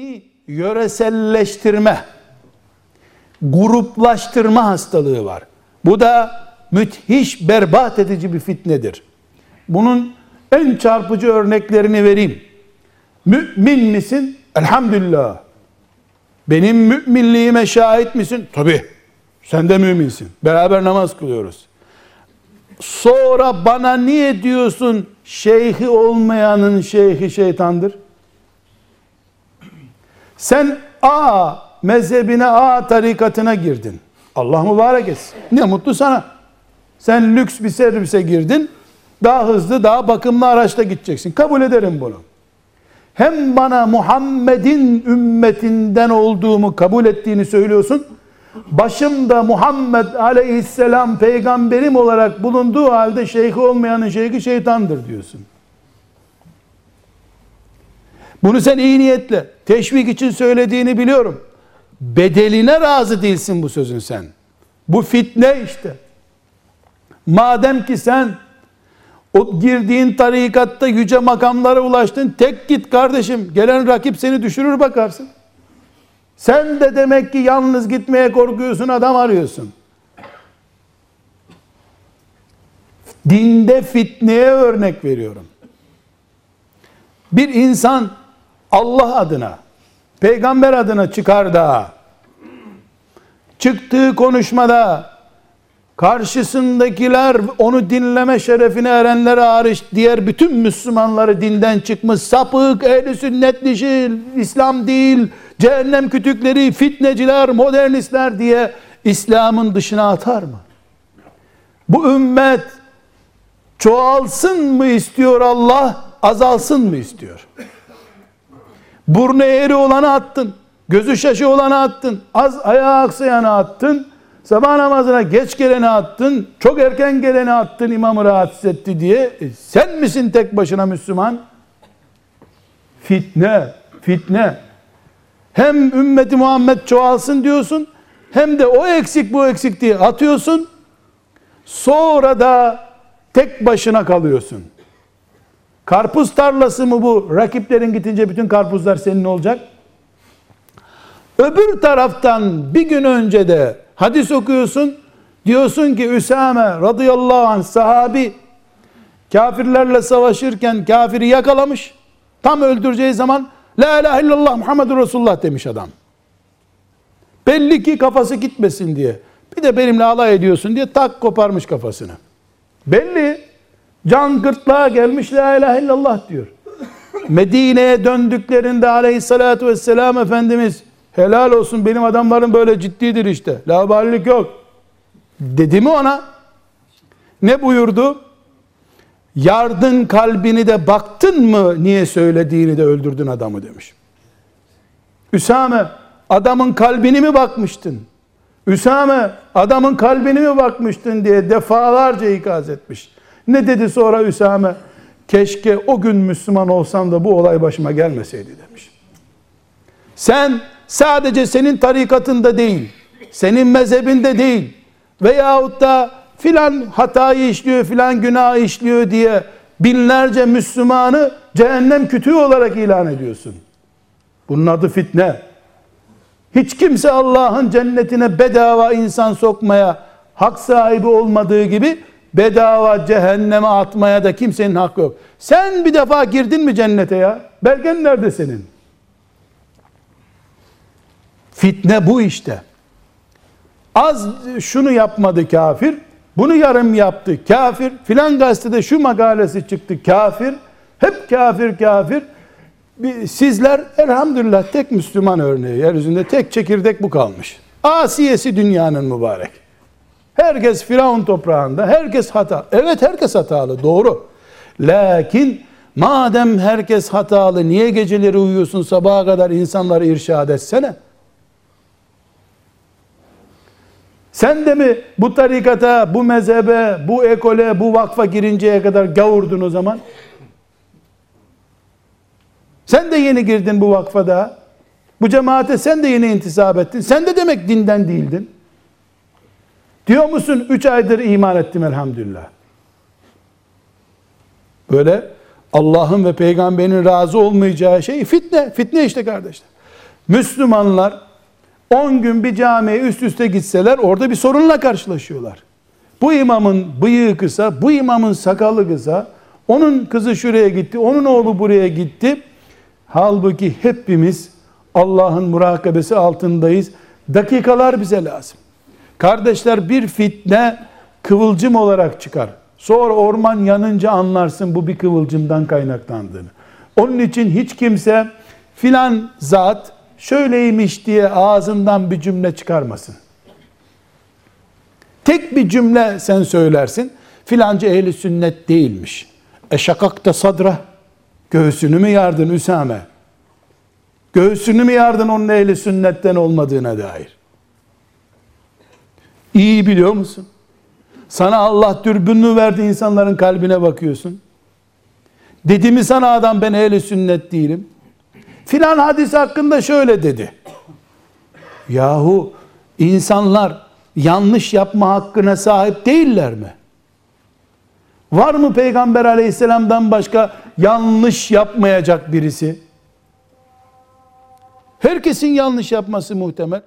dini yöreselleştirme, gruplaştırma hastalığı var. Bu da müthiş berbat edici bir fitnedir. Bunun en çarpıcı örneklerini vereyim. Mümin misin? Elhamdülillah. Benim müminliğime şahit misin? Tabi. Sen de müminsin. Beraber namaz kılıyoruz. Sonra bana niye diyorsun şeyhi olmayanın şeyhi şeytandır? Sen A mezhebine A tarikatına girdin. Allah mübarek etsin. Ne mutlu sana. Sen lüks bir servise girdin. Daha hızlı, daha bakımlı araçla gideceksin. Kabul ederim bunu. Hem bana Muhammed'in ümmetinden olduğumu kabul ettiğini söylüyorsun. Başımda Muhammed aleyhisselam peygamberim olarak bulunduğu halde şeyhi olmayanın şeyhi şeytandır diyorsun. Bunu sen iyi niyetle, teşvik için söylediğini biliyorum. Bedeline razı değilsin bu sözün sen. Bu fitne işte. Madem ki sen o girdiğin tarikatta yüce makamlara ulaştın, tek git kardeşim. Gelen rakip seni düşürür bakarsın. Sen de demek ki yalnız gitmeye korkuyorsun, adam arıyorsun. Dinde fitneye örnek veriyorum. Bir insan Allah adına, peygamber adına çıkar da çıktığı konuşmada karşısındakiler onu dinleme şerefine erenlere hariç diğer bütün Müslümanları dinden çıkmış sapık, ehli sünnet dışı, İslam değil, cehennem kütükleri, fitneciler, modernistler diye İslam'ın dışına atar mı? Bu ümmet çoğalsın mı istiyor Allah, azalsın mı istiyor? Burnu eğri olanı attın, gözü şaşı olanı attın, az ayağı aksayanı attın, sabah namazına geç geleni attın, çok erken geleni attın imamı rahatsız etti diye. E, sen misin tek başına Müslüman? Fitne, fitne. Hem ümmeti Muhammed çoğalsın diyorsun, hem de o eksik bu eksik diye atıyorsun. Sonra da tek başına kalıyorsun. Karpuz tarlası mı bu? Rakiplerin gidince bütün karpuzlar senin olacak. Öbür taraftan bir gün önce de hadis okuyorsun. Diyorsun ki Üsame radıyallahu anh sahabi kafirlerle savaşırken kafiri yakalamış. Tam öldüreceği zaman La ilahe illallah Muhammedur Resulullah demiş adam. Belli ki kafası gitmesin diye. Bir de benimle alay ediyorsun diye tak koparmış kafasını. Belli. Can gırtlağa gelmiş la ilahe illallah diyor. Medine'ye döndüklerinde aleyhissalatü vesselam Efendimiz helal olsun benim adamlarım böyle ciddidir işte. Laballik yok. Dedi mi ona? Ne buyurdu? Yardın kalbini de baktın mı niye söylediğini de öldürdün adamı demiş. Üsame adamın kalbini mi bakmıştın? Üsame adamın kalbini mi bakmıştın diye defalarca ikaz etmiş. Ne dedi sonra Üsame? Keşke o gün Müslüman olsam da bu olay başıma gelmeseydi demiş. Sen sadece senin tarikatında değil, senin mezhebinde değil veyahut da filan hatayı işliyor, filan günah işliyor diye binlerce Müslümanı cehennem kütüğü olarak ilan ediyorsun. Bunun adı fitne. Hiç kimse Allah'ın cennetine bedava insan sokmaya hak sahibi olmadığı gibi bedava cehenneme atmaya da kimsenin hakkı yok. Sen bir defa girdin mi cennete ya? Belgen nerede senin? Fitne bu işte. Az şunu yapmadı kafir, bunu yarım yaptı kafir, filan gazetede şu makalesi çıktı kafir, hep kafir kafir. Sizler elhamdülillah tek Müslüman örneği, yeryüzünde tek çekirdek bu kalmış. Asiyesi dünyanın mübarek. Herkes Firavun toprağında, herkes hata. Evet herkes hatalı, doğru. Lakin madem herkes hatalı, niye geceleri uyuyorsun sabaha kadar insanları irşad etsene? Sen de mi bu tarikata, bu mezhebe, bu ekole, bu vakfa girinceye kadar gavurdun o zaman? Sen de yeni girdin bu vakfada. Bu cemaate sen de yeni intisap ettin. Sen de demek dinden değildin. Diyor musun? Üç aydır iman ettim elhamdülillah. Böyle Allah'ın ve peygamberin razı olmayacağı şey fitne. Fitne işte kardeşler. Müslümanlar 10 gün bir camiye üst üste gitseler orada bir sorunla karşılaşıyorlar. Bu imamın bıyığı kısa, bu imamın sakalı kısa, onun kızı şuraya gitti, onun oğlu buraya gitti. Halbuki hepimiz Allah'ın murakabesi altındayız. Dakikalar bize lazım. Kardeşler bir fitne kıvılcım olarak çıkar. Sonra orman yanınca anlarsın bu bir kıvılcımdan kaynaklandığını. Onun için hiç kimse filan zat şöyleymiş diye ağzından bir cümle çıkarmasın. Tek bir cümle sen söylersin. Filanca ehli sünnet değilmiş. Eşakakta sadra. Göğsünü mü yardın Üsame? Göğsünü mü yardın onun ehli sünnetten olmadığına dair? İyi biliyor musun? Sana Allah dürbününü verdi insanların kalbine bakıyorsun. Dedi mi sana adam ben ehli sünnet değilim? Filan hadis hakkında şöyle dedi. Yahu insanlar yanlış yapma hakkına sahip değiller mi? Var mı Peygamber aleyhisselamdan başka yanlış yapmayacak birisi? Herkesin yanlış yapması muhtemel.